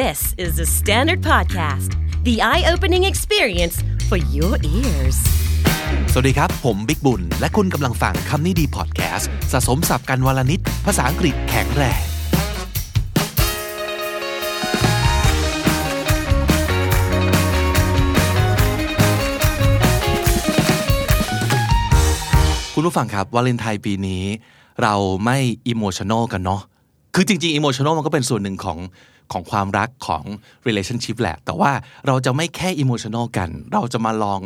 This is the Standard Podcast, the eye opening experience for your ears. สวัสดีครับ ผมบิ๊กบุญ และคุณกำลังฟังคำนี้ดีพอดแคสต์สะสมสับกันวลนิด ภาษาอังกฤษแข็งแรงคุณผู้ฟังครับวาเลนไทน์ปีนี้ เราไม่อิโมชัน a ลกันเนาะคือจริงๆอิโมชัน a ลมันก็เป็นส่วนหนึ่งของ ของความรักของ relationship แหละ แต่ว่าเราจะไม่แค่อิโมชัน a ลกัน เราจะมาลอง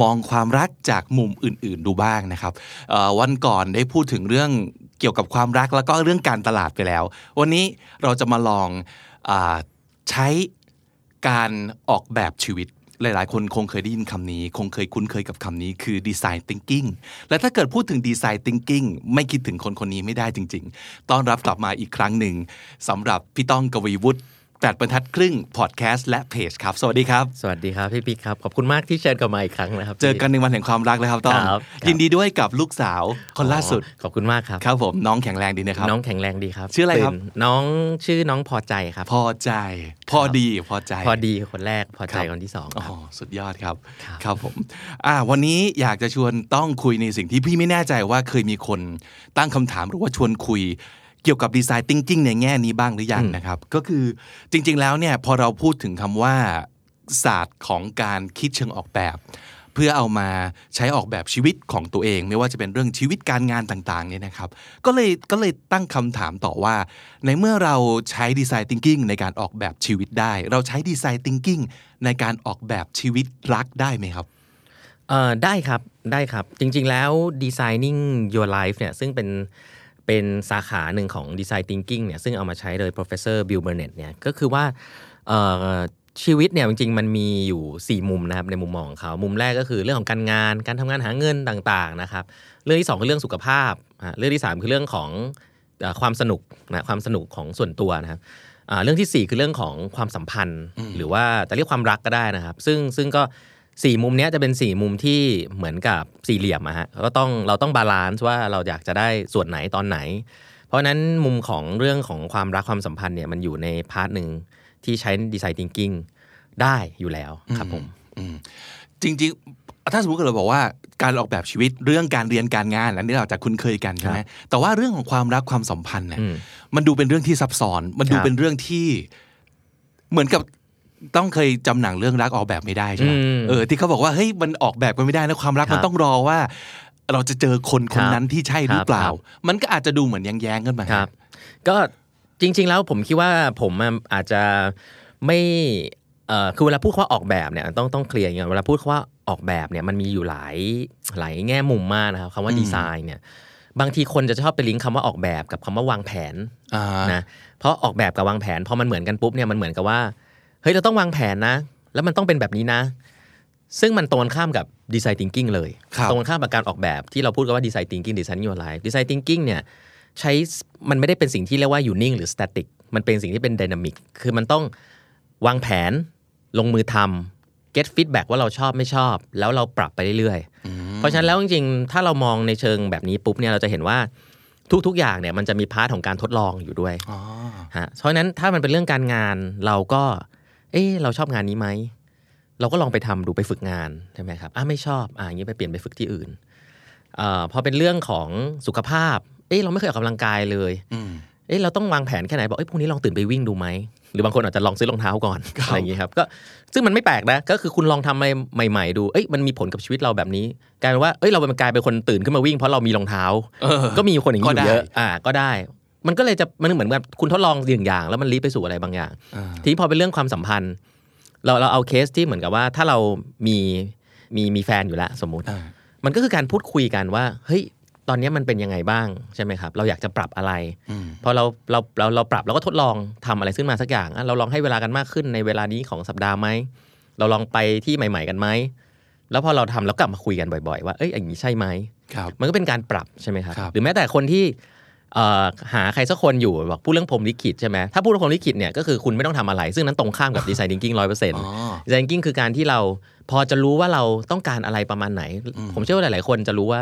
มองความรักจากมุมอื่น ๆ ดูบ้างนะครับวันก่อนได้พูดถึงเรื่องเกี่ยวกับความรักแล้วก็เรื่องการตลาดไปแล้ว วันนี้เราจะมาลองอใช้การออกแบบชีวิตหลาย ๆ คนคงเคยได้ยินคำนี้ คงเคยคุ้นเคยกับคำนี้คือ design thinking และถ้าเกิดพูดถึง design thinking ไม่คิดถึงคนคนนี้ไม่ได้จริง ๆ ต้อนรับกลับมาอีกครั้งหนึ่งสำหรับพี่ต้องกวีวุฒิ แปดบรรทัดครึ่งพอดแคสต์และเพจครับ สวัสดีครับ สวัสดีครับพี่ปิ๊กครับ ขอบคุณมากที่เชิญกลับมาอีกครั้งนะครับ เจอกันในวันแห่งความรักเลยครับต้องครับยินดีด้วยกับลูกสาวคนล่าสุด ขอบคุณมากครับ ครับผมน้องแข็งแรงดีนะครับ น้องแข็งแรงดีครับ ชื่ออะไรครับตื่นน้องชื่อน้องพอใจครับ พอใจ พอดี พอใจ พอดีคนแรก พอใจครับคนที่สองอ๋อครับสุดยอดครับครับ ครับผม อ่า วันนี้อยากจะชวนต้องคุยในสิ่งที่พี่ไม่แน่ใจว่าเคยมีคนตั้งคำถามหรือว่าชวนคุย เกี่ยวกับดีไซน์ thinking ในแง่นี้บ้างหรือยังนะครับ ก็คือจริง ๆ แล้วเนี่ยพอเราพูดถึงคำว่าศาสตร์ของการคิดเชิงออกแบบ เพื่อเอามาใช้ออกแบบชีวิตของตัวเอง ไม่ว่าจะเป็นเรื่องชีวิตการงานต่างๆเนี่ยนะครับ ก็เลยก็เลยตั้งคำถามต่อว่า ในเมื่อเราใช้ดีไซน์ thinking ในการออกแบบชีวิตได้ เราใช้ดีไซน์ thinking ในการออกแบบชีวิตรักได้ไหมครับเอ่อได้ครับได้ครับ จริงๆแล้ว designing your life เนี่ยซึ่งเป็น เป็นสาขาหนึ่งของ design thinking เนี่ยซึ่งเอามาใช้โดย professor Bill Burnett เนี่ยก็คือว่าเอ่อชีวิตเนี่ยจริงๆมันมีอยู่ 4 มุมนะครับในมุมมองของเขามุมแรกก็คือเรื่องของการงานการทำงานหาเงินต่างๆนะครับเรื่องที่ 2 คือเรื่องสุขภาพอะเรื่องที่ 3 คือเรื่องของเอ่อความสนุกนะความสนุกของส่วนตัวนะครับอ่าเรื่องที่สี่ 4 คือเรื่องของความสัมพันธ์ หรือว่าจะเรียกความรักก็ได้นะครับ ซึ่งซึ่งก็ สี่มุมเนี้ยจะเป็นสี่มุมที่เหมือนกับสี่เหลี่ยมอะฮะก็ต้องเราต้อง balance ว่าเราอยากจะได้ส่วนไหนตอนไหน เพราะฉะนั้นมุมของเรื่องของความรักความสัมพันธ์เนี่ยมันอยู่ใน part หนึ่งที่ใช้ design thinking ได้อยู่แล้วครับผมอืมจริงๆ ถ้าสมมติเราบอกว่าการออกแบบชีวิตเรื่องการเรียนการงานอันนี้เราจะคุ้นเคยกันใช่ไหมแต่ว่าเรื่องของความรักความสัมพันธ์เนี่ยอืมมันดูเป็นเรื่องที่ซับซ้อน มันดูครับเป็นเรื่องที่เหมือนกับ ต้องเคยจำหนังเรื่องรักออกแบบไม่ได้ใช่ไหมอืมเออที่เขาบอกว่าเฮ้ยมันออกแบบกันไม่ได้นะความรักครับมันต้องรอว่า เราจะเจอคนคนนั้นที่ใช่หรือเปล่าครับมันก็อาจจะดูเหมือนแย้งๆกันมาครับ ก็จริง ๆ แล้วผมคิดว่าผมอะอาจจะไม่เอ่อคือเวลาพูดคำว่าออกแบบเนี่ยต้องต้องเคลียร์อย่างนี้ก่อนเวลาพูดคำว่าออกแบบเนี่ยมันมีอยู่หลายหลายแง่มุมมากนะครับคำว่าดีไซน์เนี่ยบางทีคนจะชอบไปลิงก์คำว่าออกแบบกับคำว่าวางแผนอ่านะเพราะออกแบบกับวางแผนพอมันเหมือนกันปุ๊บเนี่ยมันเหมือนกับว่า เฮ้ยเราต้องวางแผนนะ แล้วมันต้องเป็นแบบนี้นะ ซึ่งมันตรงกันข้ามกับดีไซน์ thinking เลยครับตรงกันข้ามกับการออกแบบที่เราพูดกันว่าดีไซน์ thinking design your life ดีไซน์ thinking เนี่ยใช้มันไม่ได้เป็นสิ่งที่เรียกว่าอยู่นิ่งหรือ static มันเป็นสิ่งที่เป็น dynamic คือมันต้องวางแผนลงมือทำ get feedback ว่าเราชอบไม่ชอบ แล้วเราปรับไปเรื่อยๆ เพราะฉะนั้นแล้วจริงๆ ถ้าเรามองในเชิงแบบนี้ปุ๊บเนี่ยเราจะเห็นว่าทุกๆ อย่างเนี่ยมันจะมี part ของการทดลองอยู่ด้วยอ๋อฮะเพราะฉะนั้นถ้ามันเป็นเรื่องการงานเราก็ เอ๊ะเราชอบงานนี้ไหม เราก็ลองไปทำดูไปฝึกงานใช่ไหมครับอะไม่ชอบอะอย่างนี้ไปเปลี่ยนไปฝึกที่อื่นเอ่อพอเป็นเรื่องของสุขภาพ เอ๊ะเราไม่เคยออกกำลังกายเลยอืมเอ๊ะเราต้องวางแผนแค่ไหนบอกเอ้ยพรุ่งนี้ลองตื่นไปวิ่งดูไหมหรือบางคนอาจจะลองซื้อรองเท้าก่อนครับอะไรอย่างนี้ครับก็ซึ่งมันไม่แปลกนะก็คือคุณลองทำอะไรใหม่ ๆ ดูเอ้ยมันมีผลกับชีวิตเราแบบนี้กลายเป็นว่าเอ้ยเราเป็นกลายเป็นคนตื่นขึ้นมาวิ่งเพราะเรามีรองเท้าเออก็มีคนอย่างนี้ก็อได้ยู่เยอะอ่าก็ได้ มันก็เลยจะมันเหมือนกับคุณทดลองอย่างอย่าง แล้วมันลีดไปสู่อะไรบางอย่างอ่าทีนี้พอเป็นเรื่องความสัมพันธ์ เราเราเอาเคสที่เหมือนกับว่าถ้าเรามีมีมีแฟนอยู่แล้วสมมุติอ่ามันก็คือการพูดคุยกันว่า เฮ้ยตอนนี้มันเป็นยังไงบ้างใช่ไหมครับ เราอยากจะปรับอะไรอืมพอเราเราเราเราปรับเราก็ทดลองทำอะไรขึ้นมาสักอย่างอะเราลองให้เวลากันมากขึ้นในเวลานี้ของสัปดาห์ไหมเราลองไปที่ใหม่ ๆ กันไหมแล้วพอเราทำแล้วกลับมาคุยกันบ่อย ๆ ว่าเอ้ยอย่างนี้ใช่ไหมครับมันก็เป็นการปรับใช่ไหมครับครับหรือแม้แต่คนที่เอ่อ หาใครสักคนอยู่บอกพูดเรื่องพรหมลิขิตใช่ไหมถ้าพูดเรื่องพรหมลิขิตเนี่ยก็คือคุณไม่ต้องทำอะไร ซึ่งนั้นตรงข้ามกับดีไซน์ thinking ร้อยเปอร์เซ็นต์อ๋อดีไซน์ thinking คือการที่เราพอจะรู้ว่าเราต้องการอะไรประมาณไหน ผมเชื่อว่าหลาย ๆ คนจะรู้ว่า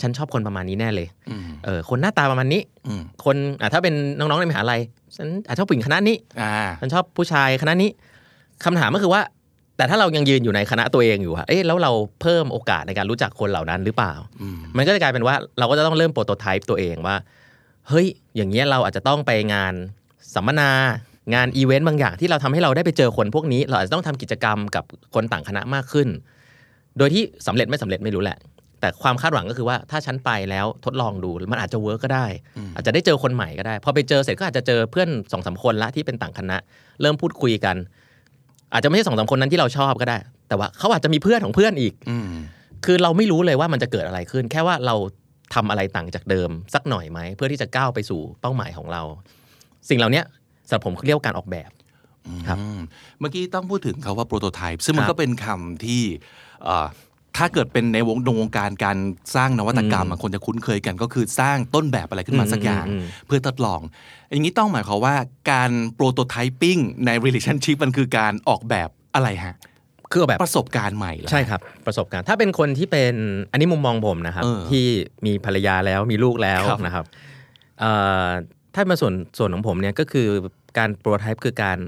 ฉันชอบคนประมาณนี้แน่เลยอืมเออคนหน้าตาประมาณนี้อืมคนอะถ้าเป็นน้อง ๆ ในมหาลัยฉันอาจจะชอบผู้หญิงคณะนี้อ่าฉันชอบผู้ชายคณะนี้คำถามก็คือว่า แต่ถ้าเรายังยืนอยู่ในคณะตัวเองอยู่อะเอ๊ะแล้วเราเพิ่มโอกาสในการรู้จักคนเหล่านั้นหรือเปล่าอืมมันก็จะกลายเป็นว่าเราก็จะต้องเริ่มโปรโตไทป์ตัวเองว่า เฮ้ย อย่างเงี้ยเราอาจจะต้องไปงานสัมมนางานอีเวนต์บางอย่างที่เราทำให้เราได้ไปเจอคนพวกนี้ เราอาจจะต้องทำกิจกรรมกับคนต่างคณะมากขึ้น โดยที่สำเร็จไม่สำเร็จไม่รู้แหละ แต่ความคาดหวังก็คือว่าถ้าฉันไปแล้วทดลองดูมันอาจจะเวิร์กก็ได้ อาจจะได้เจอคนใหม่ก็ได้ พอไปเจอเสร็จก็อาจจะเจอเพื่อนสองสามคนละที่เป็นต่างคณะ เริ่มพูดคุยกัน อาจจะไม่ใช่สองสามคนนั้นที่เราชอบก็ได้ แต่ว่าเขาอาจจะมีเพื่อนของเพื่อนอีกอืมคือเราไม่รู้เลยว่ามันจะเกิดอะไรขึ้น แค่ว่าเรา ทำอะไรต่างจากเดิมสักหน่อยไหม เพื่อที่จะก้าวไปสู่เป้าหมายของเรา สิ่งเหล่านี้สำหรับผมเรียกว่าการออกแบบครับอืมเมื่อกี้ต้องพูดถึงคาว่าโปรโตไทป์ซึ่งมันครับก็เป็นคำที่เอ่อถ้าเกิดเป็นในวงในวงการการสร้างนวัตกรรมอะคนจะคุ้นเคยกันก็คือสร้างต้นแบบอะไรขึ้นมาอืมสักอย่างอืมเพื่อทดลอง อย่างนี้ต้องหมายความว่าการโปรโตไทปิ้งใน relationship มันคือการออกแบบอะไรฮะ คือออกแบบประสบการณ์ใหม่เหรอใช่ครับประสบการณ์ ถ้าเป็นคนที่เป็นอันนี้มุมมองผมนะครับเออที่มีภรรยาแล้วมีลูกแล้วครับนะครับเอ่อถ้ามาส่วนส่วนของผมเนี่ยก็คือการโปรไทป์คือการ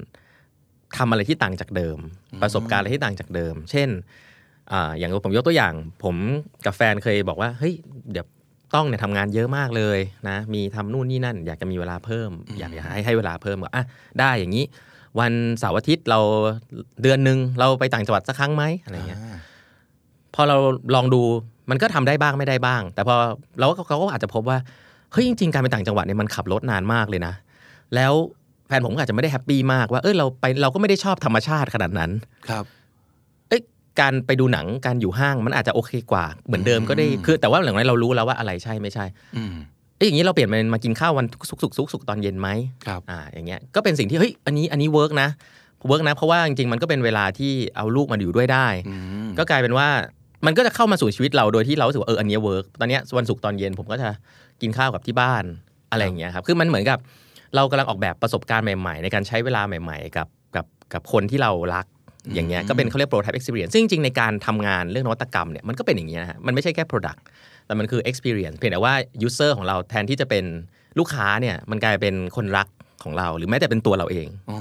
ทำอะไรที่ต่างจากเดิม ประสบการณ์อะไรที่ต่างจากเดิม เช่นอ่าอย่างผมยกตัวอย่าง ผมกับแฟนเคยบอกว่าเฮ้ยเดี๋ยวต้องเนี่ยทำงานเยอะมากเลยนะมีทำนู่นนี่นั่น อยากจะมีเวลาเพิ่ม อยากอยากให้ให้เวลาเพิ่มก็อะได้อย่างนี้ วันเสาร์อาทิตย์เราเดือนหนึ่งเราไปต่างจังหวัดสักครั้งไหมอะไรเงี้ยอ่าพอเราลองดูมันก็ทำได้บ้างไม่ได้บ้าง แต่พอเราก็เขาก็อาจจะพบว่าเฮ้ยจริงๆการไปต่างจังหวัดเนี่ยมันขับรถนานมากเลยนะ แล้วแฟนผมก็อาจจะไม่ได้แฮปปี้มากว่าเออเราไปเราก็ไม่ได้ชอบธรรมชาติขนาดนั้นครับเอ้ยการไปดูหนังการอยู่ห้างมันอาจจะโอเคกว่าเหมือนเดิมก็ได้คือแต่ว่าหลังจากนั้นเรารู้แล้วว่าอะไรใช่ไม่ใช่อืม เอ้ยอย่างนี้เราเปลี่ยนเป็นมากินข้าววันศุกร์ศุกร์ศุกร์ศุกร์ตอนเย็นไหมครับอ่าอย่างเงี้ยก็เป็นสิ่งที่เฮ้ยอันนี้อันนี้เวิร์กนะเวิร์กนะเพราะว่าจริงๆมันก็เป็นเวลาที่เอาลูกมาอยู่ด้วยได้อืมก็กลายเป็นว่ามันก็จะเข้ามาสู่ชีวิตเราโดยที่เรารู้สึกว่าเอออันเนี้เวิร์กตอนเนี้ยวันศุกร์ตอนเย็นผมก็จะกินข้าวกับที่บ้านอะไรอย่างเงี้ยครับคือมันเหมือนกับเรากำลังออกแบบประสบการณ์ใหม่ ๆ ในการใช้เวลาใหม่ ๆ กับกับกับคนที่เรารัก อย่างเงี้ยก็เป็นเขาเรียก prototype experience ซึ่งจริงๆ ในการทำงานเรื่องนวัตกรรมเนี่ยมันก็เป็นอย่างเงี้ยนะฮะมันไม่ใช่แค่ product แต่มันคือ experience เพียงแต่ว่า user ของเราแทนที่จะเป็นลูกค้าเนี่ยมันกลายเป็นคนรักของเรา หรือแม้แต่เป็นตัวเราเองอ๋อ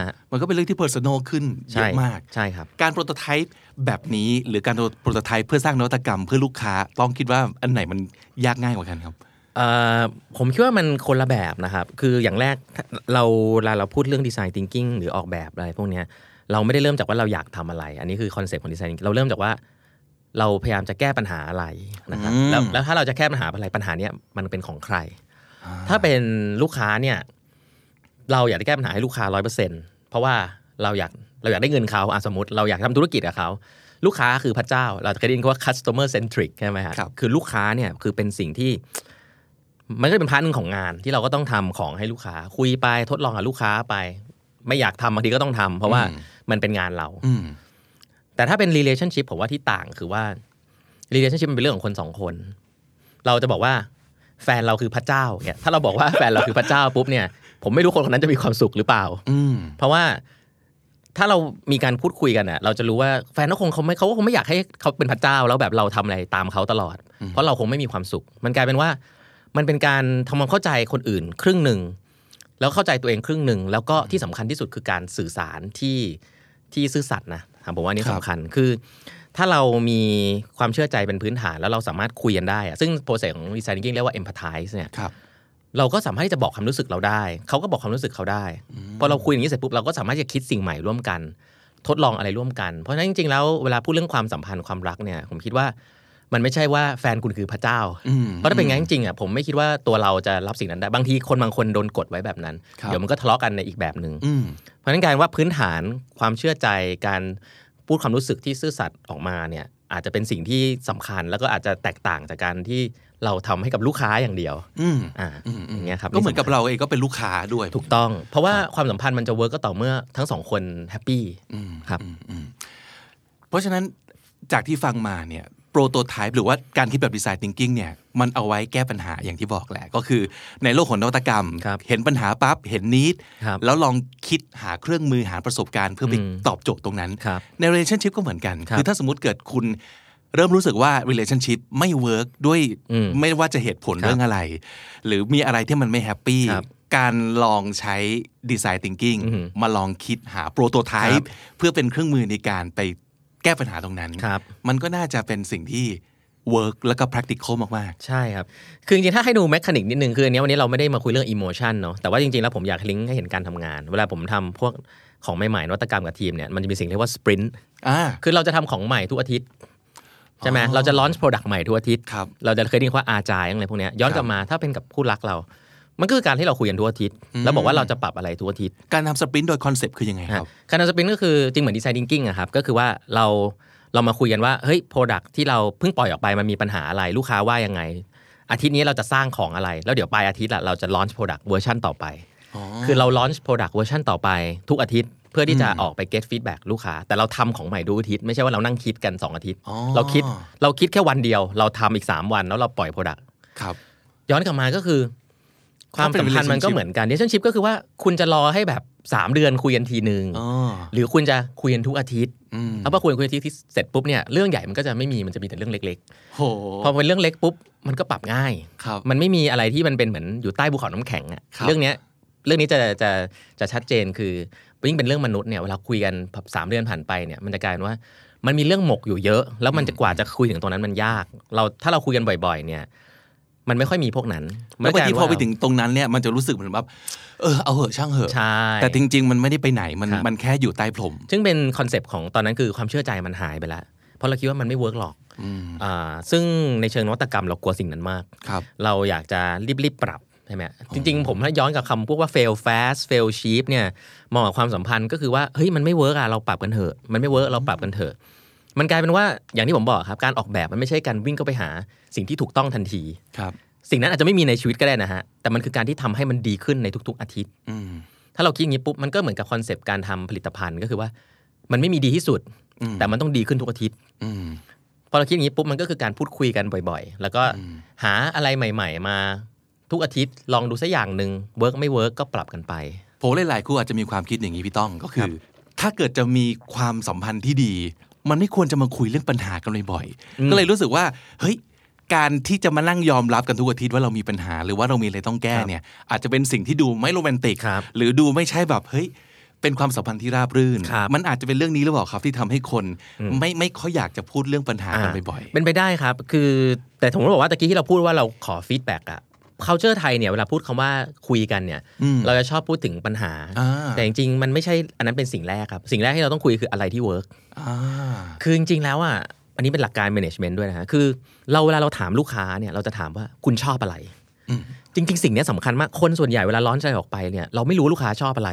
ฮะมันก็เป็นเรื่องที่ personal ขึ้นเยใช่อะมากใช่ครับการ prototype แบบนี้หรือการ prototype เพื่อสร้างนวัตกรรมเพื่อลูกค้าต้องคิดว่าอันไหนมันยากง่ายกว่ากันครับเอ่อผมคิดว่ามันคนละแบบนะครับ คืออย่างแรกเราเวลาเราพูดเรื่องดีไซน์ thinking หรือออกแบบอะไรพวกเนี้ย เราไม่ได้เริ่มจากว่าเราอยากทำอะไร อันนี้คือคอนเซ็ปต์ของดีไซน์เราเริ่มจากว่า เราพยายามจะแก้ปัญหาอะไรนะครับอืมแล้วแล้วถ้าเราจะแก้ปัญหาอะไรปัญหาเนี้ยมันเป็นของใคร ถ้าเป็นลูกค้าเนี่ยเราอยากจะแก้ปัญหาให้ลูกค้าร้อยเปอร์เซ็นเพราะว่าเราอยากเราอยากได้เงินเขาอะสมมติเราอยากทำธุรกิจกับเขาลูกค้าคือพระเจ้า เราจะเคยได้ยินคำว่า customer centric ใช่ไหมฮะครับคือลูกค้าเนี่ยคือเป็นสิ่งที่ มันก็เป็น part หนึ่งของงานที่เราก็ต้องทำของให้ลูกค้าคุยไปทดลองกับลูกค้าไป ไม่อยากทำบางทีก็ต้องทำเพราะว่ามันเป็นงานเราอืมแต่ถ้าเป็น relationship ผมว่าที่ต่างคือว่า relationship มันเป็นเรื่องของคนสองคน เราจะบอกว่าแฟนเราคือพระเจ้าเนี่ยถ้าเราบอกว่าแฟนเราคือพระเจ้าปุ๊บเนี่ย ผมไม่รู้คนคนนั้นจะมีความสุขหรือเปล่า อืมเพราะว่าถ้าเรามีการพูดคุยกันอะ เราจะรู้ว่าแฟนก็คงเขาไม่เขาก็คงไม่อยากให้เขาเป็นพระเจ้าแล้วแบบเราทำอะไรตามเขาตลอด เพราะเราคงไม่มีความสุข มันกลายเป็นว่า มันเป็นการทำความเข้าใจคนอื่น ครึ่งหนึ่ง แล้วเข้าใจตัวเองครึ่งหนึ่ง แล้วก็ที่สำคัญที่สุดคือการสื่อสารที่ที่ซื่อสัตย์นะถามผมว่าอันนี่ครับสำคัญคือ ถ้าเรามีความเชื่อใจเป็นพื้นฐานแล้วเราสามารถคุยกันได้อะซึ่งโปรเซสของดีไซน์ thinking เรียกว่า empathize เนี่ยครับเราก็สามารถที่จะบอกความรู้สึกเราได้ เขาก็บอกความรู้สึกเขาได้พอเราคุยอย่างนี้เสร็จปุ๊บเราก็สามารถจะคิดสิ่งใหม่ร่วมกัน ทดลองอะไรร่วมกัน เพราะฉะนั้นจริงๆแล้วเวลาพูดเรื่องความสัมพันธ์ความรักเนี่ยผมคิดว่า มันไม่ใช่ว่าแฟนคุณคือพระเจ้าอืมเพราะถ้าเป็นงั้นจริงๆอะผมไม่คิดว่าตัวเราจะรับสิ่งนั้นได้ บางทีคนบางคนโดนกดไว้แบบนั้นครับเดี๋ยวมันก็ทะเลาะกันในอีกแบบหนึ่งอืมเพราะฉะนั้นการว่าพื้นฐานความเชื่อใจการพูดความรู้สึกที่ซื่อสัตย์ออกมาเนี่ยอาจจะเป็นสิ่งที่สำคัญแล้วก็อาจจะแตกต่างจากการที่เราทำให้กับลูกค้าอย่างเดียว อืมอ่าอืมอืมอย่างเงี้ยครับก็เหมือนกับเราเองก็เป็นลูกค้าด้วยถูกต้อง เพราะว่าความสัมพันธ์มันจะเวิร์กก็ต่อเมื่อทั้งสองคนแฮปปี้อืมครับอืมอืมเพราะฉะนั้นจากที่ฟังมาเนี่ย prototype หรือว่าการคิดแบบดีไซน์ thinking เนี่ยมันเอาไว้แก้ปัญหาอย่างที่บอกแหละ ก็คือในโลกของนวัตกรรมครับเห็นปัญหาปั๊บเห็น need ครับแล้วลองคิดหาเครื่องมือหาประสบการณ์เพื่อไปอืมตอบโจทย์ตรงนั้นครับใน relationship ก็เหมือนกันครับคือถ้าสมมติเกิดคุณเริ่มรู้สึกว่า relationship ไม่เวิร์กด้วยอืมไม่ว่าจะเหตุผลครับเรื่องอะไร หรือมีอะไรที่มันไม่แฮปปี้ครับการลองใช้ design thinking อือหือมาลองคิดหา prototype เพื่อเป็นเครื่องมือในการไปแก้ปัญหาตรงนั้นครับมันก็น่าจะเป็นสิ่งที่ work แล้วก็ practical มากใช่ครับ คือจริงๆ ถ้าให้ดู mechanic นิดนึง คืออันเนี้ยวันนี้เราไม่ได้มาคุยเรื่อง emotion เนาะแต่ว่าจริง ๆ แล้วผมอยากลิงก์ให้เห็นการทำงาน เวลาผมทำพวกของใหม่ๆนวัตกรรมกับทีมเนี่ยมันจะมีสิ่งเรียกว่า sprint ๆอ่าคือเราจะทำของใหม่ทุกอาทิตย์ใช่ไหมอ๋อเราจะ launch product ใหม่ทุกอาทิตย์ครับเราจะเคยได้ยินว่า agile อะไรพวกเนี้ยย้อนกลับมาถ้าเป็นกับคู่รักเรา มันก็คือการที่เราคุยกันทุกอาทิตย์แล้วบอกว่าเราจะปรับอะไรทุกอาทิตย์การทำ sprint โดยคอนเซปต์คือยังไงครับการทำ sprint ก็คือจริงเหมือนดีไซน์ thinking อะครับก็คือว่าเราเรามาคุยกันว่าเฮ้ย product ที่เราเพิ่งปล่อยออกไปมันมีปัญหาอะไรลูกค้าว่ายังไง อาทิตย์นี้เราจะสร้างของอะไร แล้วเดี๋ยวปลายอาทิตย์ละเราจะ launch product เวอร์ชันต่อไป คือเรา launch product เวอร์ชันต่อไป ทุกอาทิตย์เพื่อที่จะออกไป get feedback ลูกค้า แต่เราทำของใหม่ทุกอาทิตย์ไม่ใช่ว่าเรานั่งคิดกัน 2 อาทิตย์อ๋อเราคิดเราคิดแค่วันเดียว เราทำอีก 3 วันแล้วเราปล่อย product ครับย้อนกลับมาก็คือ ความสัมพันธ์มันก็เหมือนกัน relationship ก็คือว่าคุณจะรอให้แบบ3เดือนคุยกันทีหนึ่งอ๋อหรือคุณจะคุยกันทุกอาทิตย์อืมแล้วพอคุยกันทุกอาทิตย์ที่เสร็จปุ๊บเนี่ยเรื่องใหญ่มันก็จะไม่มีมันจะมีแต่เรื่องเล็กโหๆพอเป็นเรื่องเล็กปุ๊บมันก็ปรับง่ายครับมันไม่มีอะไรที่มันเป็นเหมือนอยู่ใต้ภูเขาน้ำแข็งอะครับเรื่องเนี้ยเรื่องนี้จะจะจะชัดเจนคือยิ่งเป็นเรื่องมนุษย์เนี่ยเวลาคุยกันสามเดือนผ่านไปเนี่ยมันจะกลายเป็นว่ามันมีเรื่องหมกอยู่เยอะ แล้วมันจะกว่าจะคุยถึงตรงนั้นมันยาก เราถ้าเราคุยกันบ่อย ๆ เนี่ย มันไม่ค่อยมีพวกนั้นแล้วบางทีพอไปมันกลายเป็นว่าถึงตรงนั้นเนี่ยมันจะรู้สึกเหมือนแบบเออเอาเหอะช่างเหอะใช่แต่จริง ๆ มันไม่ได้ไปไหนมันครับมันแค่อยู่ใต้พรมซึ่งเป็นคอนเซปต์ของตอนนั้นคือความเชื่อใจมันหายไปแล้วเพราะเราคิดว่ามันไม่เวิร์กหรอกอืมอ่าซึ่งในเชิงนวัตกรรมเรากลัวสิ่งนั้นมากครับเราอยากจะรีบๆปรับใช่ไหมจริง ๆ ผมถ้าย้อนกับคำพวกว่า fail fast fail cheap เนี่ยมองกับความสัมพันธ์ก็คือว่าเฮ้ยมันไม่เวิร์กอะเราปรับกันเถอะมันไม่เวิร์กเราปรับกันเถอะ มันกลายเป็นว่าอย่างที่ผมบอกครับการออกแบบมันไม่ใช่การวิ่งเข้าไปหาสิ่งที่ถูกต้องทันทีครับ สิ่งนั้นอาจจะไม่มีในชีวิตก็ได้นะฮะแต่มันคือการที่ทำให้มันดีขึ้นในทุก ๆ อาทิตย์อืมถ้าเราคิดอย่างนี้ปุ๊บมันก็เหมือนกับคอนเซปต์การทำผลิตภัณฑ์ก็คือว่า มันไม่มีดีที่สุดอืมแต่มันต้องดีขึ้นทุกอาทิตย์อืมพอเราคิดอย่างนี้ปุ๊บมันก็คือการพูดคุยกันบ่อยๆ แล้วก็หาอะไรใหม่ ๆ มาทุกอาทิตย์ลองดูสักอย่างหนึ่งเวิร์กไม่เวิร์กก็ปรับกันไปผมหลายๆคู่อาจจะมีความคิดอย่างนี้พี่ต้องก็คือ ถ้าเกิดจะมีความสัมพันธ์ที่ดี มันไม่ควรจะมาคุยเรื่องปัญหากันบ่อยๆก็เลยรู้สึกว่า เฮ้ยการที่จะมานั่งยอมรับกันทุกอาทิตย์ว่าเรามีปัญหา หรือว่าเรามีอะไรต้องแก้เนี่ย อาจจะเป็นสิ่งที่ดูไม่โรแมนติกครับหรือดูไม่ใช่แบบเฮ้ยเป็นความสัมพันธ์ที่ราบรื่นครับมันอาจจะเป็นเรื่องนี้หรือเปล่าครับที่ทำให้คน ไม่ไม่ค่อยอยากจะพูดเรื่องปัญหากันบ่อยเป็นไปได้ครับ คือแต่ผมบอกว่าตะกี้ที่เราพูดว่าเราขอฟีดแบ็กอะ culture ไทยเนี่ยเวลาพูดคำว่าคุยกันเนี่ยอืมเราจะชอบพูดถึงปัญหาอ่าแต่จริงๆ มันไม่ใช่อันนั้นเป็นสิ่งแรกครับ สิ่งแรกที่เราต้องคุยคืออะไรที่เวิร์กๆอ่าคือจริงๆแล้วอะอันนี้เป็นหลักการ management ด้วยนะฮะคือเราเวลาเราถามลูกค้าเนี่ยเราจะถามว่าคุณชอบอะไรอืมจริง ๆ สิ่งเนี้ยสำคัญมากคนส่วนใหญ่เวลาร้อนใจออกไปเนี่ยเราไม่รู้ว่าลูกค้าชอบอะไร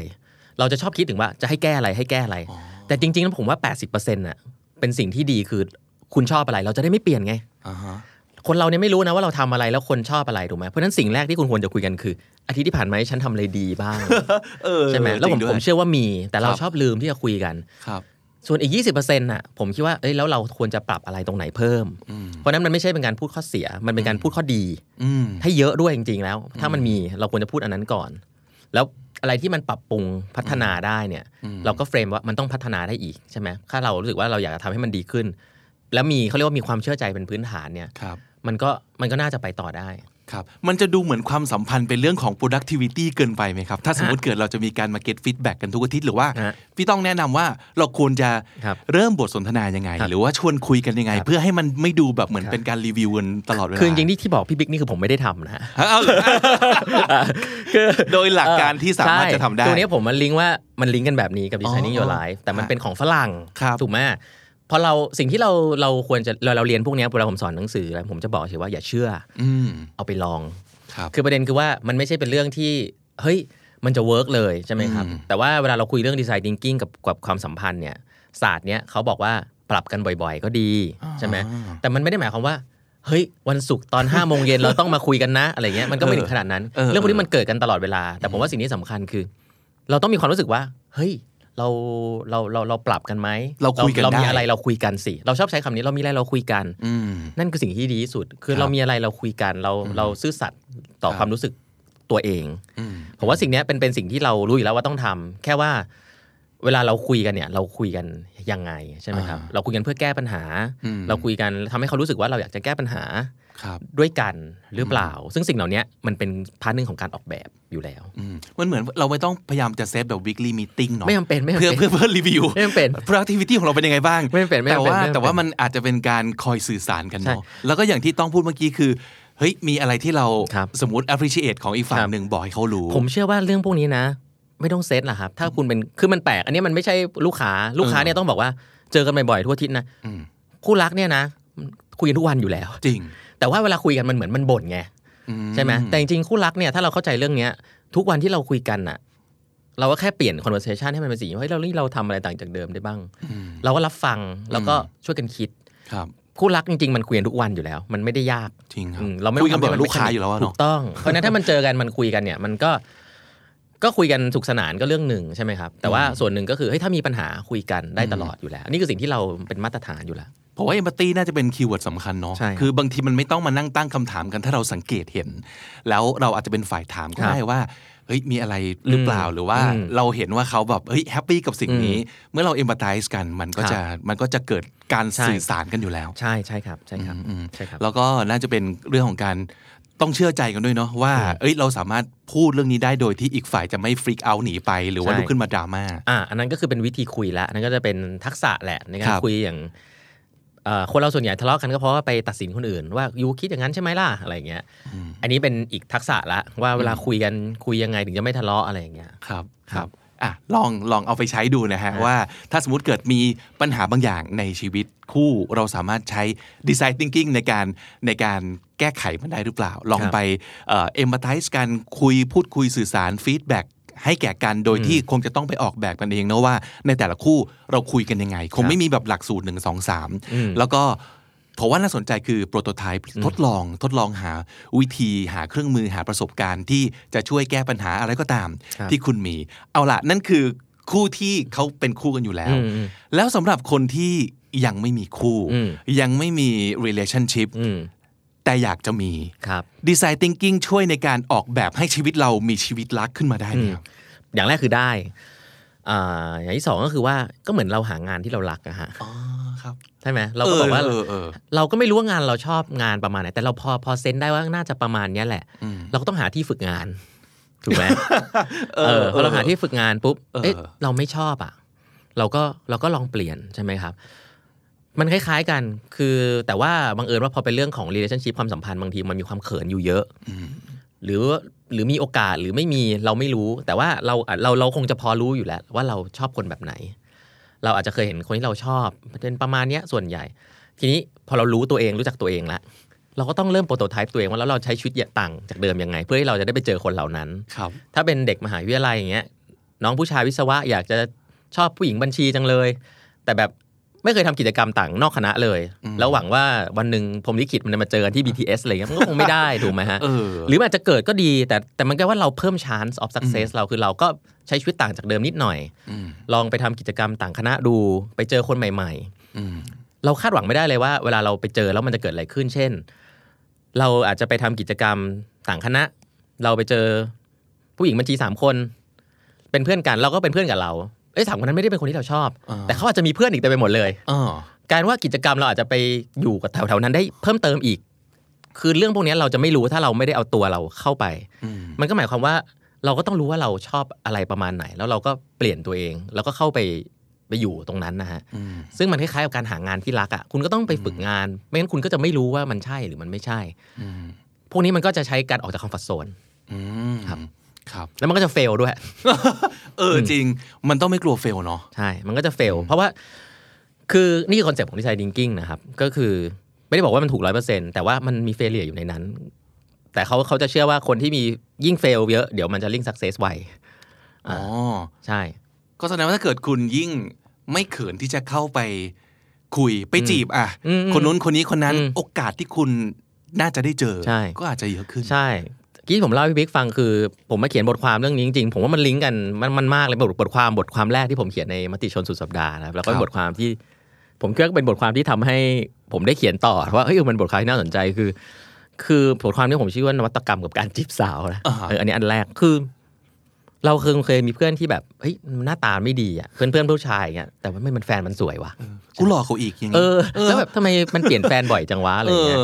เราจะชอบคิดถึงว่าจะให้แก้อะไรให้แก้อะไร แต่จริงๆแล้วผมว่า 80%น่ะเป็นสิ่งที่ดีคือคุณชอบอะไร เราจะได้ไม่เปลี่ยนไงอ่าฮะ คนเราเนี่ยไม่รู้นะว่าเราทำอะไรแล้วคนชอบอะไรถูกไหมเพราะฉะนั้นสิ่งแรกที่คุณควรจะคุยกันคือ อาทิตย์ที่ผ่านมาฉันทำอะไรดีบ้างเออใช่ไหมแล้วผมจริงด้วยผมเชื่อว่ามีแต่เราครับชอบลืมที่จะคุยกันครับส่วนอีก 20%น่ะผมคิดว่าเอ้ยแล้วเราควรจะปรับอะไรตรงไหนเพิ่มอืมเพราะฉะนั้นมันไม่ใช่เป็นการพูดข้อเสีย มันเป็นการพูดข้อดีอืมให้เยอะด้วยจริง ๆ แล้ว ถ้ามันมีเราควรจะพูดอันนั้นก่อน แล้วอะไรที่มันปรับปรุงพัฒนาได้เนี่ยอืมเราก็เฟรมว่ามันต้องพัฒนาได้อีกใช่ไหมถ้าเรารู้สึกว่าเราอยากจะทำให้มันดีขึ้น แล้วมีเขาเรียกว่ามีความเชื่อใจเป็นพื้นฐานเนี่ยครับ มันก็มันก็น่าจะไปต่อได้ครับมันจะดูเหมือนความสัมพันธ์เป็นเรื่องของ productivity เกินไปไหมครับ ถ้าสมมติเกิดเราจะมีการมา get feedback กันทุกอาทิตย์หรือว่าฮะพี่ต้องแนะนำว่าเราควรจะครับเริ่มบทสนทนายังไงครับหรือว่าชวนคุยกันยังไงครับเพื่อให้มันไม่ดูแบบเหมือนครับเป็นการรีวิวกันตลอดเวลาคือจริงๆที่ที่บอกพี่บิ๊กนี่คือผมไม่ได้ทำนะฮะเอาเหรอคือโดยหลักการที่สามารถใช่จะทำได้ตัวนี้ผมมันลิงก์ว่ามันลิงก์กันแบบนี้กับ designing อ๋อ your life แต่มันเป็นของฝรั่งครับถูกไหมเพ ราะเราสิ่งที่เราเราควรจะเราเราเรียนพวกเนี้ยเวลาผมสอนหนังสืออะไรผมจะบอกเฉยว่าอย่าเชื่ออืมเอาไปลองครับคือประเด็นคือว่ามันไม่ใช่เป็นเรื่องที่เฮ้ยมันจะเวิร์กเลยใช่ไหมครับอืมแต่ว่าเวลาเราคุยเรื่องดีไซน์ thinking กับกับความสัมพันธ์เนี่ยศาสตร์เนี้ยเขาบอกว่าปรับกันบ่อยๆ ก็ดีใช่ไหมแต่มันไม่ได้หมายความว่าเฮ้ยวันศุกร์ตอน5้าโมงเย็นเราต้องมาคุยกันนะอะไรเงี้ยมันก็ไม่ถึงขนาดนั้นเออเรื่องพวกนี้มันเกิดกันตลอดเวลา แต่ผมว่าสิ่งที่สำคัญคือ เราต้องมีความรู้สึกว่า เฮ้ย เราเราเราเราปรับกันไหมเราคุยกันเรามีได้อะไรเราคุยกันสิเราชอบใช้คำนี้เรามีอะไรเราคุยกันอืมนั่นคือสิ่งที่ดีที่สุด คือครับเรามีอะไรเราคุยกัน เราเราซื่อสัตย์ต่อครับความรู้สึกตัวเองอืมผมว่าสิ่งเนี้ยเป็นเป็นสิ่งที่เรารู้อยู่แล้วว่าต้องทำแค่ว่า เวลาเราคุยกันเนี่ย เราคุยกันยังไงใช่ไหมครับอ่าเราคุยกันเพื่อแก้ปัญหาอืมเราคุยกันทำให้เขารู้สึกว่าเราอยากจะแก้ปัญหาครับด้วยกันหรือเปล่า ซึ่งสิ่งเหล่านี้มันเป็น part หนึ่งของการออกแบบอยู่แล้วอืมมันเหมือนเราไม่ต้องพยายามจะเซฟแบบ weekly meeting เนาะไม่จำเป็นไม่จำเพื่อเป็นเพื่อเพื่อรีวิวไม่จำเป็น productivity ของเราเป็นยังไงบ้างไม่จำเป็นไม่แต่จำเป็นว่าไม่จำเป็นแต่ว่ามันอาจจะเป็นการคอยสื่อสารกันใช่เนาะแล้วก็อย่างที่ต้องพูดเมื่อกี้คือเฮ้ยมีอะไรที่เราครับสมมติ appreciate ของอีกฝั่งครับหนึ่งบอกให้เขารู้ ผมเชื่อว่าเรื่องพวกนี้นะ ไม่ต้องเซตหรอกครับ ถ้าคุณเป็นคือมันแปลก อันนี้มันไม่ใช่ลูกค้าลูกค้าเนี่ยต้องบอกว่าเจอกันบ่อยๆทุกอาทิตย์นะอืมคู่รักเนี่ยนะคุยกันทุกวันอยู่แล้ว จริง แต่ว่าเวลาคุยกันมันเหมือนมันบ่นไงอืใช่ไหมแต่จริงๆคู่รักเนี่ยถ้าเราเข้าใจเรื่องเนี้ย ทุกวันที่เราคุยกันน่ะเราก็แค่เปลี่ยน conversation ให้มันเป็นสิ่งที่เฮ้ยเรานี่เราทำอะไรต่างจากเดิมได้บ้างอืมเราก็รับฟังแล้วก็ช่วยกันคิดครับคู่รักจริงๆมันคุยกันทุกวันอยู่แล้ว มันไม่ได้ยากจริงครับอืมเราไม่คุยกันต้แบงทำให้บมัลูกค้าอยู่แล้วอะถูเนาะกต้องเพราะฉะนั้นถ้ามันเจอกันมันคุยกันเนี่ย มันก็ ก็คุยกันสุขสนานก็เรื่องหนึ่งใช่ไหมครับ แต่ว่าส่วนหนึ่งก็คือเฮ้ยถ้ามีปัญหาคุยกันได้ตลอดอยู่แล้ว นี่คือสิ่งที่เราเป็นมาตรฐานอยู่แล้วผมว่า empathy น่าจะเป็น keyword สำคัญเนาะใช่ครับคือบางทีมันไม่ต้องมานั่งตั้งคำถามกันถ้าเราสังเกตเห็น แล้วเราอาจจะเป็นฝ่ายถามก็ครับได้ว่า เฮ้ย มีอะไรหรือเปล่าอืมหรือว่าอืมเราเห็นว่าเขาแบบ เฮ้ย แฮปปี้กับสิ่งนี้ เมื่อเรา empathize กัน มันก็ครับจะ มันก็จะเกิดการใช่สื่อสารกันอยู่แล้ว ใช่ ใช่ครับ ใช่ครับอืมใช่ครับ แล้วก็น่าจะเป็นเรื่องของการ ต้องเชื่อใจกันด้วยเนาะว่า เอ้ยเราสามารถพูดเรื่องนี้ได้โดยที่อีกฝ่ายจะไม่ freak out หนีไป หรือว่าใช่ลุกขึ้นมาดราม่าอ่าอันนั้นก็คือเป็นวิธีคุยแล้วอันนั้นก็จะเป็นทักษะแหละในกาครรับคุยอย่างเอ่อคนเราส่วนใหญ่ทะเลาะกันก็เพราะว่าไปตัดสินคนอื่น ว่ายูคิดอย่างนั้นใช่ไหมล่ะอะไรอย่างเงี้ย อันนี้เป็นอีกทักษะละว่าเวลาคุยกันคุยยังไงถึงจะไม่ทะเลาะอะไรอย่างเงี้ยครับครับ อะลองลองเอาไปใช้ดูนะฮะครับว่าถ้าสมมติเกิดมีปัญหาบางอย่างในชีวิตคู่เราสามารถใช้ design thinking ในการในการแก้ไขมันได้หรือเปล่า ลองไปเอ่อ empathize กันคุยพูดคุยสื่อสาร feedback ให้แก่กันโดยที่คงจะต้องไปออกแบบกันเองนะว่า ในแต่ละคู่เราคุยกันยังไง คงไม่มีแบบหลักสูตรหนึ่งสองสามแล้วก็ ผมว่าน่าสนใจคือโปรโตไทป์ทดลองทดลองหาวิธีหาเครื่องมือหาประสบการณ์ที่จะช่วยแก้ปัญหาอะไรก็ตามครับที่คุณมี เอาล่ะนั่นคือคู่ที่เขาเป็นคู่กันอยู่แล้วอืมอืมแล้วสำหรับคนที่ยังไม่มีคู่อืมยังไม่มี relationship อืมแต่อยากจะมีครับ design thinking ช่วยในการออกแบบให้ชีวิตเรามีชีวิตรักขึ้นมาได้ไหมครับอย่างแรกคือได้อ่าอย่างที่สองก็คือว่าก็เหมือนเราหางานที่เรารักอะฮะ อ๋อครับใช่ไหมเราก็บอกว่าเออเออเราก็ไม่รู้ว่างานเราชอบงานประมาณไหนแต่เราพอพอเซนได้ว่าน่าจะประมาณเนี้ยแหละอืมเราก็ต้องหาที่ฝึกงานถูกไหมเอเอออพอเราหาที่ฝึกงานปุ๊บเออเอ๊ะเราไม่ชอบอะ เราก็เราก็ลองเปลี่ยนใช่ไหมครับ มันคล้าย ๆกันคือแต่ว่าบังเอิญว่าพอเป็นเรื่องของ relationship ความสัมพันธ์บางทีมันมีความเขินอยู่เยอะหรือหรือมีโอกาสหรือไม่มีเราไม่รู้ แต่ว่าเราเราเราคงจะพอรู้อยู่แล้ว ว่าเราชอบคนแบบไหน เราอาจจะเคยเห็นคนที่เราชอบเป็นประมาณเนี้ยส่วนใหญ่ ทีนี้พอเรารู้ตัวเองรู้จักตัวเองแล้วเราก็ต้องเริ่มโปรโตไทป์ตัวเองว่าแล้วเราใช้ชีวิตต่างจากเดิมยังไง เพื่อให้เราจะได้ไปเจอคนเหล่านั้นครับถ้าเป็นเด็กมหาวิทยาลัยอย่างเงี้ยน้องผู้ชายวิศวะอยากจะชอบผู้หญิงบัญชีจังเลย แต่แบบไม่เคยทำกิจกรรมต่างนอกคณะเลย แล้วหวังว่าวันหนึ่งพรหมลิขิตมันจะมาเจอกันที่ BTS อะไรเงี้ยมันก็คงไม่ได้ถูกไหมฮะเออหรือมันอาจจะเกิดก็ดีแต่แต่มันก็ว่าเราเพิ่ม chance of success เราคือเราก็ ใช้ชีวิตต่างจากเดิมนิดหน่อยอืมลองไปทำกิจกรรมต่างคณะดู ไปเจอคนใหม่อืมๆเราคาดหวังไม่ได้เลยว่า เวลาเราไปเจอแล้วมันจะเกิดอะไรขึ้น เช่น เราอาจจะไปทำกิจกรรมต่างคณะ เราไปเจอผู้หญิงบัญชีสามคน เป็นเพื่อนกันเราก็เป็นเพื่อนกับเราเอ้ยสามคนนั้นไม่ได้เป็นคนที่เราชอบอ่าแต่เขาอาจจะมีเพื่อนอีกเต็มไปหมดเลยอ๋อกลารว่ากิจกรรมเราอาจจะไปอยู่กับแถวๆนั้นได้เพิ่มเติมอีก คือเรื่องพวกนี้เราจะไม่รู้ถ้าเราไม่ได้เอาตัวเราเข้าไปอืมมันก็หมายความว่า เราก็ต้องรู้ว่าเราชอบอะไรประมาณไหน แล้วเราก็เปลี่ยนตัวเอง แล้วก็เข้าไปไปอยู่ตรงนั้นนะฮะอืมซึ่งมันคล้ายๆกับการหางานที่รักอะคุณก็ต้องไปฝึกงาน ไม่งั้นคุณก็จะไม่รู้ว่ามันใช่หรือมันไม่ใช่อืมพวกนี้มันก็จะใช้การออกจาก comfort zoneอืมครับครับ แล้วมันก็จะ fail ด้วย เออจริง มันต้องไม่กลัว fail เนาะใช่ มันก็จะ fail เพราะว่า คือนี่คือ concept ของ design thinking นะครับ ก็คือไม่ได้บอกว่ามันถูกร้อยเปอร์เซ็นแต่ว่ามันมี failure อยู่ในนั้น แต่เขาเขาจะเชื่อว่าคนที่มียิ่ง fail เยอะเดี๋ยวมันจะ reach success ไวอ๋อใช่ ก็แสดงว่าถ้าเกิดคุณยิ่งไม่เขินที่จะเข้าไปคุยไปจีบอะอืมอืมคนนู้นคนนี้คนนั้นอืมโอกาสที่คุณน่าจะได้เจอใช่ก็อาจจะเยอะขึ้นใช่ที่ผมเล่าให้พี่บิ๊กฟังคือ ผมมาเขียนบทความเรื่องนี้จริงๆผมว่ามันลิงก์กันมันมันมากเลยบทบทความบทความแรกที่ผมเขียนในมติชนสุดสัปดาห์นะครับแล้วก็เป็นครับบทความที่ ผมคิดว่าเป็นบทความที่ทำให้ผมได้เขียนต่อว่าเฮ้ยมันบทความที่น่าสนใจคือ คือบทความนี้ผมชื่อว่านวัตกรรมกับการจีบสาวนะอ่าฮะเอออันนี้อันแรกคือ เราเคยเคยมีเพื่อนที่แบบเฮ้ยหน้าตาไม่ดีอะเพื่อนเพื่อนผู้ชายอย่างเงี้ยแต่ว่าไม่มันแฟนมันสวยว่ะกูหลอกเขาอีกอย่างเองี้อแล้วแบบทำไมมันเปลี่ยนแฟนบ่อยจังวะอะไรเอเงี้ยอ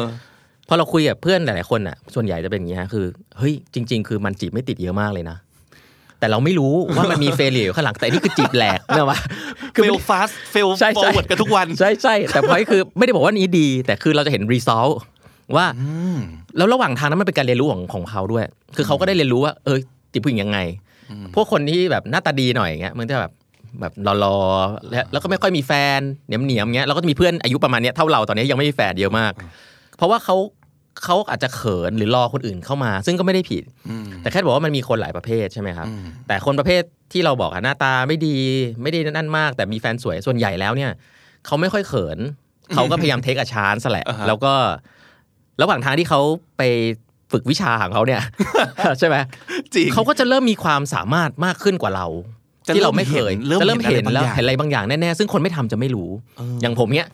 พอเราคุยกับเพื่อนหลายๆคนอะ ส่วนใหญ่จะเป็นอย่างเงี้ยคือเฮ้ยจริง ๆ คือมันจีบไม่ติดเยอะมากเลยนะแต่เราไม่รู้ว่ามันมีเฟลอยู่ข้างหลังแต่นี่คือจีบแหลกเนกอะวะเฟลฟาสเฟลใช่ฟอใช่ร์เวิร์ดกันทุกวัน ใช่ใช่แต่พอยคือไม่ได้บอกว่านี้ดี แต่คือเราจะเห็นรีซอล ว่าแล้วระหว่างทางนั้นมันเป็นการเรียนรู้ของของเขาด้วย คือเขาก็ได้เรียนรู้ว่า เออจีบผู้หญิงยังไง พวกคนที่แบบหน้าตาดีหน่อยอย่างเงี้ยมันจะแบบแบบรอๆแล้วแล้วก็ไม่ค่อยมีแฟนเหนียมเหนียมๆเงี้ยเราก็จะมีเพื่อนอายุประมาณเนี้ยเท่าเราตอนนี้ยังไม่มีแฟนเยอะมาก เพราะว่าเขาเขาอาจจะเขินหรือรอคนอื่นเข้ามา ซึ่งก็ไม่ได้ผิด แต่แค่บอกว่ามันมีคนหลายประเภทใช่ไหมครับ แต่คนประเภทที่เราบอกอะหน้าตาไม่ดีไม่ได้นั่นมาก แต่มีแฟนสวยส่วนใหญ่แล้วเนี่ยเขาไม่ค่อยเขินเขาก็พยายามเทคอาชานสแหละอ่าฮะแล้วก็ ระหว่างทางที่เขาไปฝึกวิชาของเขาเนี่ย ใช่ไหมจริงเขาก็จะเริ่มมีความสามารถมากขึ้นกว่าเราจะที่เราไม่เคยเริ่มจะเริ่มเห็เห็นนอะไรแล้วบางอย่างเห็นอะไรบางอย่างแน่ๆซึ่งคนไม่ทำจะไม่รู้ อย่างผมเนี้ย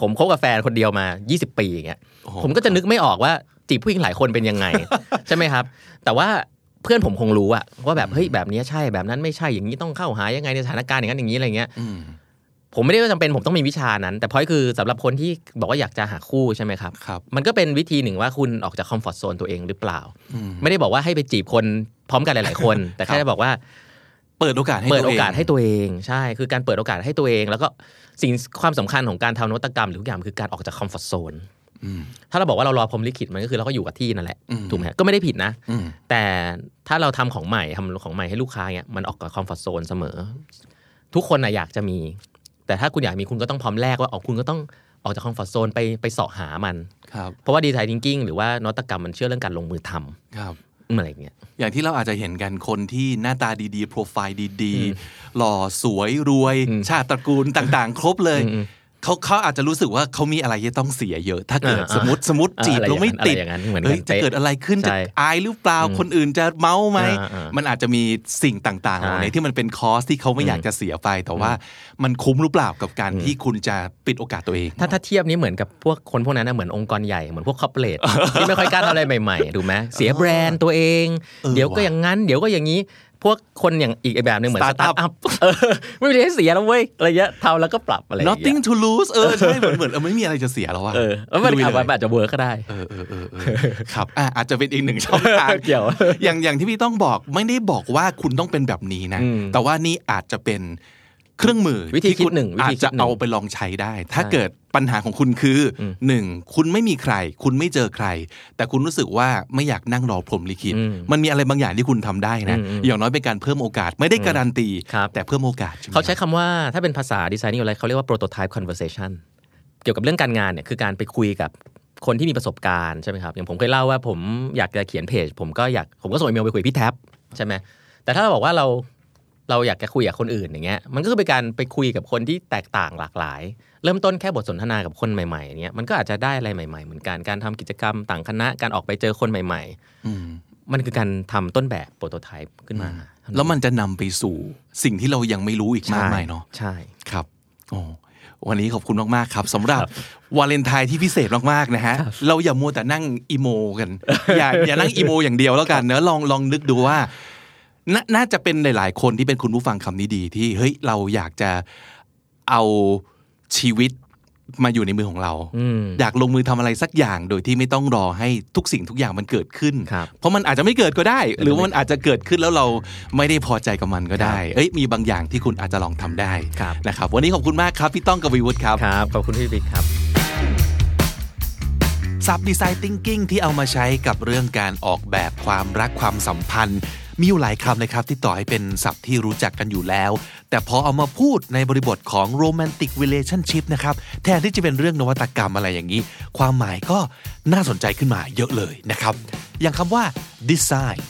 ผมคบกับแฟนคนเดียวมา 20 ปีอย่างเงี้ยโอ้โหผมก็จะนึกไม่ออกว่าจีบผู้หญิงหลายคนเป็นยังไง ใช่ไหมครับ แต่ว่าเพื่อนผมคงรู้อะว่าแบบเฮ้ยแบบเนี้ยใช่แบบนั้นไม่ใช่อย่างนี้ต้องเข้าหายังไงในสถานการณ์อย่างนั้นอย่างนี้อะไรเงี้ยอืม ผมไม่ได้ว่าจำเป็นผมต้องมีวิชานั้น แต่พอยคือสำหรับคนที่บอกว่าอยากจะหาคู่ใช่ไหมครับครับ มันก็เป็นวิธีหนึ่งว่าคุณออกจาก comfort zone ตัวเองหรือเปล่าอืมไม่ได้บอกว่าให้ไปจีบคนพร้อมกันหลาย ๆ คน แต่แค่ครับจะบอกว่า เปิดโอกาสให้ตัวเองเปิดโอกาสให้ตัวเองใช่ คือการเปิดโอกาสให้ตัวเอง แล้วก็สิ่งความสำคัญของการทำนวัตกรรม หรือทุกอย่างคือการออกจาก comfort zone อืมถ้าเราบอกว่าเรารอพรหมลิขิตมันก็คือเราก็อยู่กับที่นั่นแหละอืมถูกไหมก็ไม่ได้ผิดนะอืมแต่ถ้าเราทำของใหม่ทำของใหม่ให้ลูกค้าเนี้ยมันออกจาก comfort zone เสมอ ทุกคนนะอยากจะมี แต่ถ้าคุณอยากมีคุณก็ต้องพร้อมแลกว่าออกคุณก็ต้องออกจาก comfort zone ไปไปเสาะหามันครับเพราะว่า design thinking หรือว่านวัตกรรมมันเชื่อเรื่องการลงมือทำครับอะไรอย่างเงี้ยอย่างที่เราอาจจะเห็นกันคนที่หน้าตาดีๆ โปรไฟล์ดีๆ หล่อสวยรวยอืมชาติตระกูลต่างๆ ครบเลยอืม เขาเขาอาจจะรู้สึกว่าเขามีอะไรที่ต้องเสียเยอะ ถ้าเกิดอ่าสมมติสมมติอ่าจีบอะไรแล้วไม่ติดอย่างนั้นอะไรอย่างนั้นเหมือนกันเฮ้ยจะเป๊ะเกิดอะไรขึ้นจะใช่อายหรือเปล่าคนอื่นจะเมาท์ไหมอ่าอ่ามัมันอาจจะมีสิ่งต่างๆเหล่านี้ใช่ที่มันเป็น cost ที่เขาไม่อยากจะเสียไป แต่ว่ามันคุ้มหรือเปล่ากับการที่คุณจะปิดโอกาสตัวเอง ถ้าถ้าเทียบนี้เหมือนกับพวกคนพวกนั้นนะเหมือนองค์กรใหญ่เหมือนพวก corporate ที่ไม่ค่อยกล้าทำอะไรใหม่ๆถูกไหมเสียแบรนด์ตัวเองเออเดี๋ยวก็ว่ะอย่างนั้น เดี๋ยวก็อย่างนี้ พวกคนอย่างอีกแบบหนึ่งเหมือนส Startup ตาร์ทอัพเออไม่มีอะไรให้เสียแล้วเว้ยอะไรเงี้ยทำแล้วก็ปรับอะไรอย่างเงี้ย nothing to lose เออใช่เหมือนเหมือนเออไม่มีอะไรจะเสียแล้วว่ะเออแล้วมันลุยเลยอาจจะ work ก็ได้เออเออเออเออครับอะอาจจะเป็นอีกหนึ่งช่องทางเกี่ยวอย่างอย่างที่พี่ต้องบอกไม่ได้บอกว่าคุณต้องเป็นแบบนี้นะอืมแต่ว่านี่อาจจะเป็น เครื่องมือวิธีที่คิดคุณหนึ่งวิอาธีจคิจะดหนึ่งเอาไปลองใช้ได้ ถ้าใช่เกิดปัญหาของคุณคืออมหนึ่งคุณไม่มีใคร คุณไม่เจอใคร แต่คุณรู้สึกว่าไม่อยากนั่งรอพรหมลิขิตอืมมันมีอะไรบางอย่างที่คุณทำได้นะอืมอืมอย่างน้อยเป็นการเพิ่มโอกาสไม่ได้การันตีครับแต่เพิ่มโอกาสใช่ไหมเขาใช้ครับคำว่าถ้าเป็นภาษาดีไซน์นี่อะไรเขาเรียกว่า prototype conversation เกี่ยวกับเรื่องการงานเนี่ยคือการไปคุยกับคนที่มีประสบการณ์ใช่ไหมครับอย่างผมเคยเล่าว่าผมอยากจะเขียนเพจผมก็อยากผมก็ส่งอีเมลไปคุยกับพี่แท็บใช่ไหมแต่ถ้าเราบอกว่าเรา เราอยากจะคุยกับคนอื่นอย่างเงี้ยมันก็คือเป็นการไปคุยกับคนที่แตกต่างหลากหลาย เริ่มต้นแค่บทสนทนากับคนใหม่ๆอย่างเงี้ยมันก็อาจจะได้อะไรใหม่ๆ เหมือนกันการทำกิจกรรมต่างคณะการออกไปเจอคนใหม่อืมๆมันคือการทำต้นแบบโปรโตไทป์ขึ้นมา แล้วมันจะนำไปสู่สิ่งที่เรายังไม่รู้อีกมากใช่มายเนาะใช่ครับโอ้วันนี้ขอบคุณมากๆครับสำหรับวาเลนไทน์ที่พิเศษมากๆนะฮะเราอย่ามัวแต่นั่งอีโม กัน อย่าอย่านั่งอีโม อย่างเดียวแล้วกันเนอะลองลองนึกดูว่า นาน่าจะเป็นหลาย ๆ คนที่เป็นคุณผู้ฟังคำนี้ดีที่เฮ้ยเราอยากจะเอาชีวิตมาอยู่ในมือของเราอืมอยากลงมือทำอะไรสักอย่างโดยที่ไม่ต้องรอให้ทุกสิ่งทุกอย่างมันเกิดขึ้นครับเพราะมันอาจจะไม่เกิดก็ได้ หรือว่ามันอาจจะเกิดขึ้นแล้วเราไม่ได้พอใจกับมันก็ได้ เอ้ยมีบางอย่างที่คุณอาจจะลองทำได้ครับนะครับ วันนี้ขอบคุณมากครับพี่ต้องกับวีวุฒิครับครับขอบคุณพี่บิ๊กครับซับดีไซน์ thinking ที่เอามาใช้กับเรื่องการออกแบบความรักความสัมพันธ์ มีอยู่หลายคำเลยครับที่ต่อให้เป็นศัพท์ที่รู้จักกันอยู่แล้ว แต่พอเอามาพูดในบริบทของ romantic relationship นะครับแทนที่จะเป็นเรื่องนวัตกรรมอะไรอย่างนี้ ความหมายก็น่าสนใจขึ้นมาเยอะเลยนะครับ อย่างคำว่า design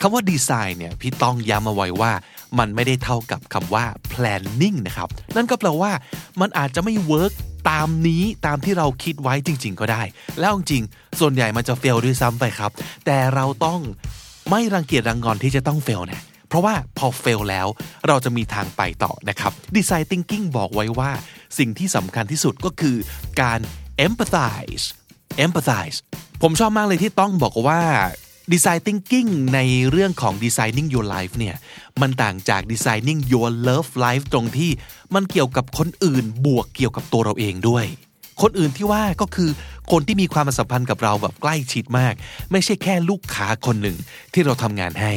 คำว่าดีไซน์เนี่ยพี่ต้องย้ำเอาไว้ว่ามันไม่ได้เท่ากับคำว่า planning นะครับ นั่นก็แปลว่ามันอาจจะไม่ work ตามนี้ตามที่เราคิดไว้จริง ๆ ก็ได้ แล้วจริงๆส่วนใหญ่มันจะ fail ด้วยซ้ำไปครับ แต่เราต้อง ไม่รังเกียจรังงอนที่จะต้อง fail นะเพราะว่าพอ fail แล้วเราจะมีทางไปต่อนะครับดีไซน์ thinking บอกไว้ว่า สิ่งที่สำคัญที่สุดก็คือการ empathize empathize ผมชอบมากเลยที่ต้องบอกว่า Design Thinking ในเรื่องของ Designing Your Life เนี่ยมันต่างจาก Designing Your Love Life ตรงที่มันเกี่ยวกับคนอื่นบวกเกี่ยวกับตัวเราเองด้วย คนอื่นที่ว่าก็คือคนที่มีความสัมพันธ์กับเราแบบใกล้ชิดมาก ไม่ใช่แค่ลูกค้าคนหนึ่งที่เราทำงานให้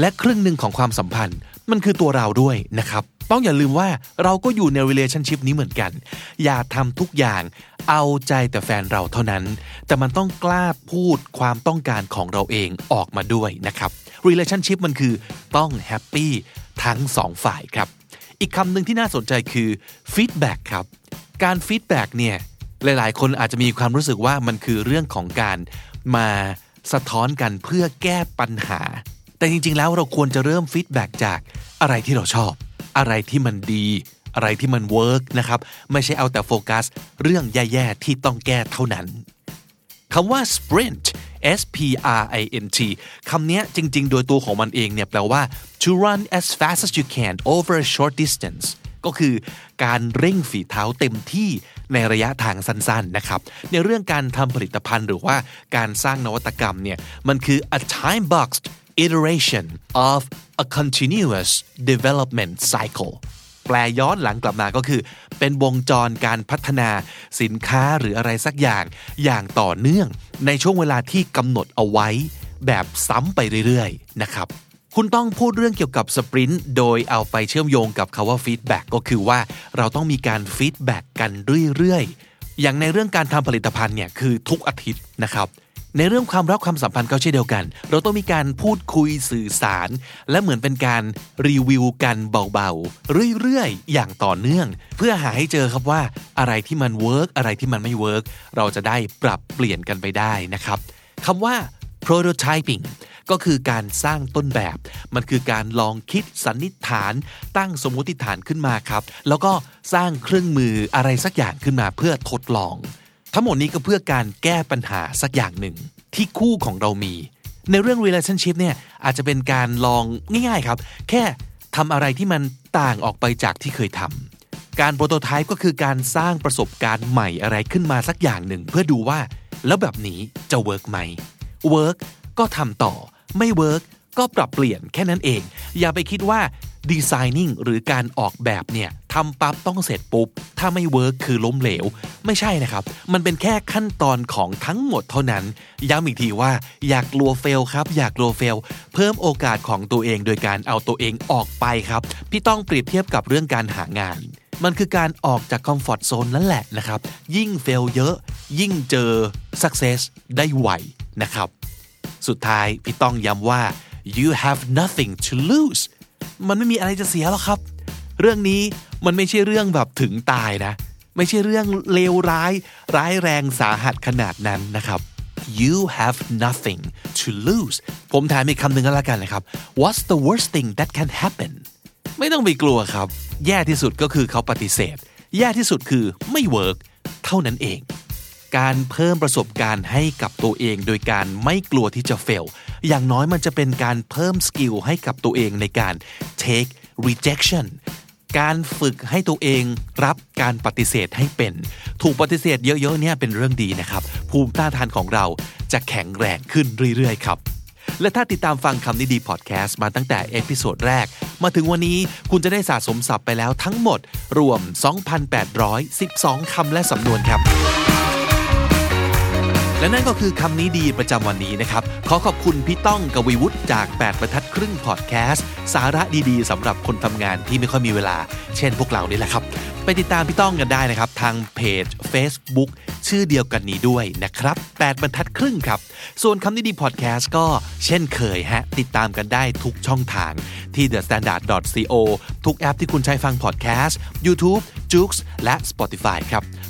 และครึ่งหนึ่งของความสัมพันธ์มันคือตัวเราด้วยนะครับ ต้องอย่าลืมว่าเราก็อยู่ใน relationship นี้เหมือนกัน อย่าทำทุกอย่างเอาใจแต่แฟนเราเท่านั้น แต่มันต้องกล้าพูดความต้องการของเราเองออกมาด้วยนะครับ relationship มันคือต้อง happy ทั้งสองฝ่ายครับ อีกคำหนึ่งที่น่าสนใจคือ feedback ครับ การ feedback เนี่ยหลาย ๆ คนอาจจะมีความรู้สึกว่ามันคือเรื่องของการมาสะท้อนกันเพื่อแก้ปัญหา แต่จริง ๆ แล้วเราควรจะเริ่ม feedback จากอะไรที่เราชอบ อะไรที่มันดี อะไรที่มัน work นะครับ ไม่ใช่เอาแต่โฟกัส เรื่องแย่ ๆ ที่ต้องแก้เท่านั้นคำว่า sprint S P R I N T คำนี้จริง ๆ โดยตัวของมันเองเนี่ยแปลว่า to run as fast as you can over a short distance ก็คือการเร่งฝีเท้าเต็มที่ในระยะทางสั้นๆนะครับ ในเรื่องการทำผลิตภัณฑ์หรือว่าการสร้างนวัตกรรมเนี่ยมันคือ a time boxed iteration of a continuous development cycle แปลย้อนหลังกลับมาก็คือ เป็นวงจรการพัฒนาสินค้าหรืออะไรสักอย่างอย่างต่อเนื่อง ในช่วงเวลาที่กำหนดเอาไว้แบบซ้ำไปเรื่อยๆนะครับ คุณต้องพูดเรื่องเกี่ยวกับ sprint โดยเอาไปเชื่อมโยงกับคำว่า feedback ก็คือว่าเราต้องมีการ feedback กันเรื่อยๆ อย่างในเรื่องการทำผลิตภัณฑ์เนี่ยคือทุกอาทิตย์นะครับ ในเรื่องความรักความสัมพันธ์ก็เช่นเดียวกัน เราต้องมีการพูดคุยสื่อสาร และเหมือนเป็นการรีวิวกันเบาๆ เรื่อยๆ อย่างต่อเนื่อง เพื่อหาให้เจอครับว่าอะไรที่มัน work อะไรที่มันไม่ work เราจะได้ปรับเปลี่ยนกันไปได้นะครับคำว่า prototyping ก็คือการสร้างต้นแบบ มันคือการลองคิดสันนิษฐาน ตั้งสมมติฐานขึ้นมาครับ แล้วก็สร้างเครื่องมืออะไรสักอย่างขึ้นมาเพื่อทดลอง ทั้งหมดนี้ก็เพื่อการแก้ปัญหาสักอย่างหนึ่ง ที่คู่ของเรามี ในเรื่อง relationship เนี่ยอาจจะเป็นการลองง่ายๆครับ แค่ทำอะไรที่มันต่างออกไปจากที่เคยทำการ prototype ก็คือการสร้างประสบการณ์ใหม่อะไรขึ้นมาสักอย่างหนึ่ง เพื่อดูว่าแล้วแบบนี้จะ work ไหม work ก็ทำต่อ ไม่ work ก็ปรับเปลี่ยนแค่นั้นเอง อย่าไปคิดว่า designing หรือการออกแบบเนี่ยทำปั๊บต้องเสร็จปุ๊บ ถ้าไม่ work คือล้มเหลว ไม่ใช่นะครับ มันเป็นแค่ขั้นตอนของทั้งหมดเท่านั้น ย้ำอีกทีว่าอย่ากลัว fail ครับ อย่ากลัว fail เพิ่มโอกาสของตัวเองโดยการเอาตัวเองออกไปครับ พี่ต้องเปรียบเทียบกับเรื่องการหางาน มันคือการออกจาก comfort zone นั่นแหละนะครับ ยิ่ง fail เยอะ ยิ่งเจอ success ได้ไวนะครับ สุดท้ายพี่ต้องย้ำว่า you have nothing to lose มันไม่มีอะไรจะเสียหรอกครับ เรื่องนี้มันไม่ใช่เรื่องแบบถึงตายนะ ไม่ใช่เรื่องเลวร้าย ร้ายแรงสาหัสขนาดนั้นนะครับ you have nothing to lose ผมถามอีกคำหนึ่งก็แล้วกันนะครับ what's the worst thing that can happen ไม่ต้องไปกลัวครับ แย่ที่สุดก็คือเขาปฏิเสธ แย่ที่สุดคือไม่ work เท่านั้นเอง การเพิ่มประสบการณ์ให้กับตัวเอง โดยการไม่กลัวที่จะ fail อย่างน้อยมันจะเป็นการเพิ่ม skill ให้กับตัวเองในการ take rejection การฝึกให้ตัวเองรับการปฏิเสธให้เป็น ถูกปฏิเสธเยอะๆเนี่ยเป็นเรื่องดีนะครับ ภูมิต้านทานของเราจะแข็งแรงขึ้นเรื่อยๆครับ และถ้าติดตามฟังคำนี้ดีพอดแคสต์มาตั้งแต่ episode แรก มาถึงวันนี้คุณจะได้สะสมศัพท์ไปแล้วทั้งหมด รวม 2,812 คำและสำนวนครับ และนั่นก็คือคำนี้ดีประจำวันนี้นะครับ ขอขอบคุณพี่ต้องกวีวุฒิจาก8บรรทัดครึ่งพอดแคสต์สาระดีๆสำหรับคนทำงานที่ไม่ค่อยมีเวลา เช่นพวกเรานี่แหละครับ ไปติดตามพี่ต้องกันได้นะครับ ทางเพจ Facebook ชื่อเดียวกันนี้ด้วยนะครับ 8 บรรทัดครึ่งครับ ส่วนคำนี้ดีพอดแคสต์ก็เช่นเคยฮะ ติดตามกันได้ทุกช่องทางที่ thestandard.co ทุกแอปที่คุณใช้ฟังพอดแคสต์ YouTube j o o x และ Spotify ครับ